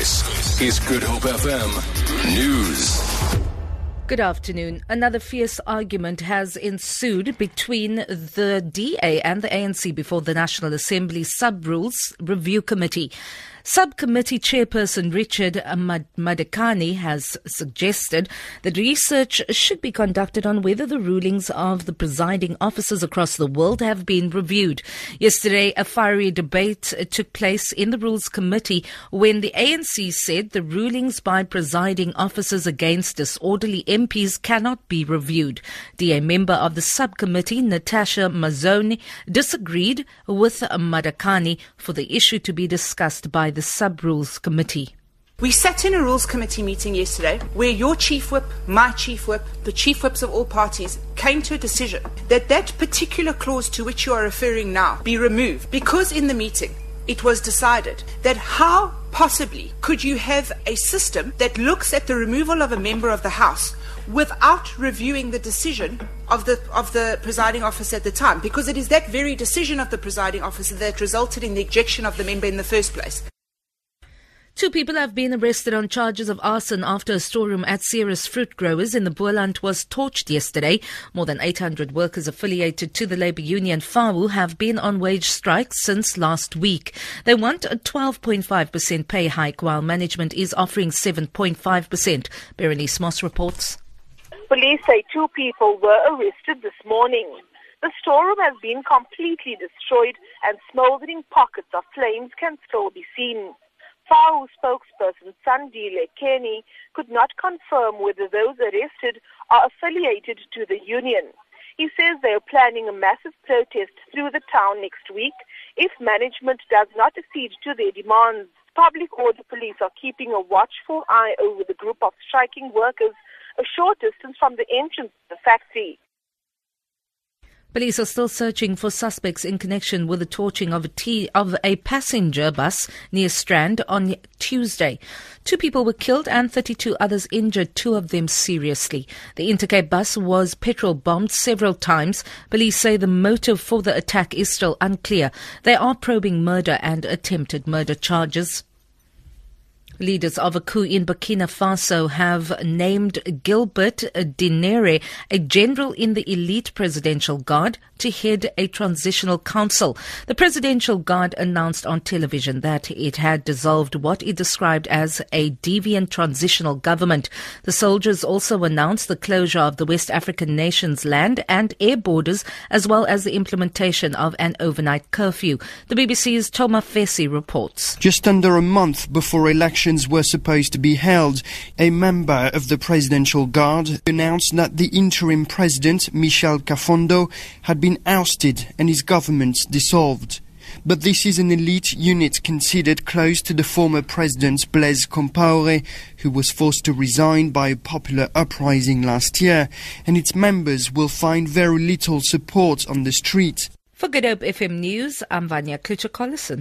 This is Good Hope FM News. Good afternoon. Another fierce argument has ensued between the DA and the ANC before the National Assembly Sub Rules Review Committee. Subcommittee Chairperson Richard Mdakane has suggested that research should be conducted on whether the rulings of the presiding officers across the world have been reviewed. Yesterday, a fiery debate took place in the Rules Committee when the ANC said the rulings by presiding officers against disorderly MPs cannot be reviewed. DA member of the subcommittee, Natasha Mazzone, disagreed with Mdakane for the issue to be discussed by the Sub Rules Committee. We sat in a Rules Committee meeting yesterday where your Chief Whip, my Chief Whip, the Chief Whips of all parties came to a decision that that particular clause to which you are referring now be removed because in the meeting it was decided that how possibly could you have a system that looks at the removal of a member of the House without reviewing the decision of the of the presiding officer at the time because it is that very decision of the presiding officer that resulted in the ejection of the member in the first place. Two people have been arrested on charges of arson after a storeroom at Ceres Fruit Growers in the Boland was torched yesterday. More than 800 workers affiliated to the labour union FAWU have been on wage strike since last week. They want a 12.5% pay hike while management is offering 7.5%. Berenice Moss reports. Police say two people were arrested this morning. The storeroom has been completely destroyed and smouldering pockets of flames can still be seen. FAWU spokesperson Sandile Kenny could not confirm whether those arrested are affiliated to the union. He says they are planning a massive protest through the town next week if management does not accede to their demands. Public order police are keeping a watchful eye over the group of striking workers a short distance from the entrance of the factory. Police are still searching for suspects in connection with the torching of a, t- of a passenger bus near Strand on Tuesday. Two people were killed and 32 others injured, two of them seriously. The Intercape bus was petrol bombed several times. Police say the motive for the attack is still unclear. They are probing murder and attempted murder charges. Leaders of a coup in Burkina Faso have named Gilbert Diendéré, a general in the elite presidential guard to head a transitional council. The presidential guard announced on television that it had dissolved what it described as a deviant transitional government. The soldiers also announced the closure of the West African nation's land and air borders, as well as the implementation of an overnight curfew. The BBC's Thomas Fessy reports. Just under a month before elections elections were supposed to be held, a member of the Presidential Guard announced that the interim president, Michel Kafando, had been ousted and his government dissolved. But this is an elite unit considered close to the former president Blaise Compaoré, who was forced to resign by a popular uprising last year, and its members will find very little support on the street. For Good Hope FM News, I'm Vanya Klutcher-Collison.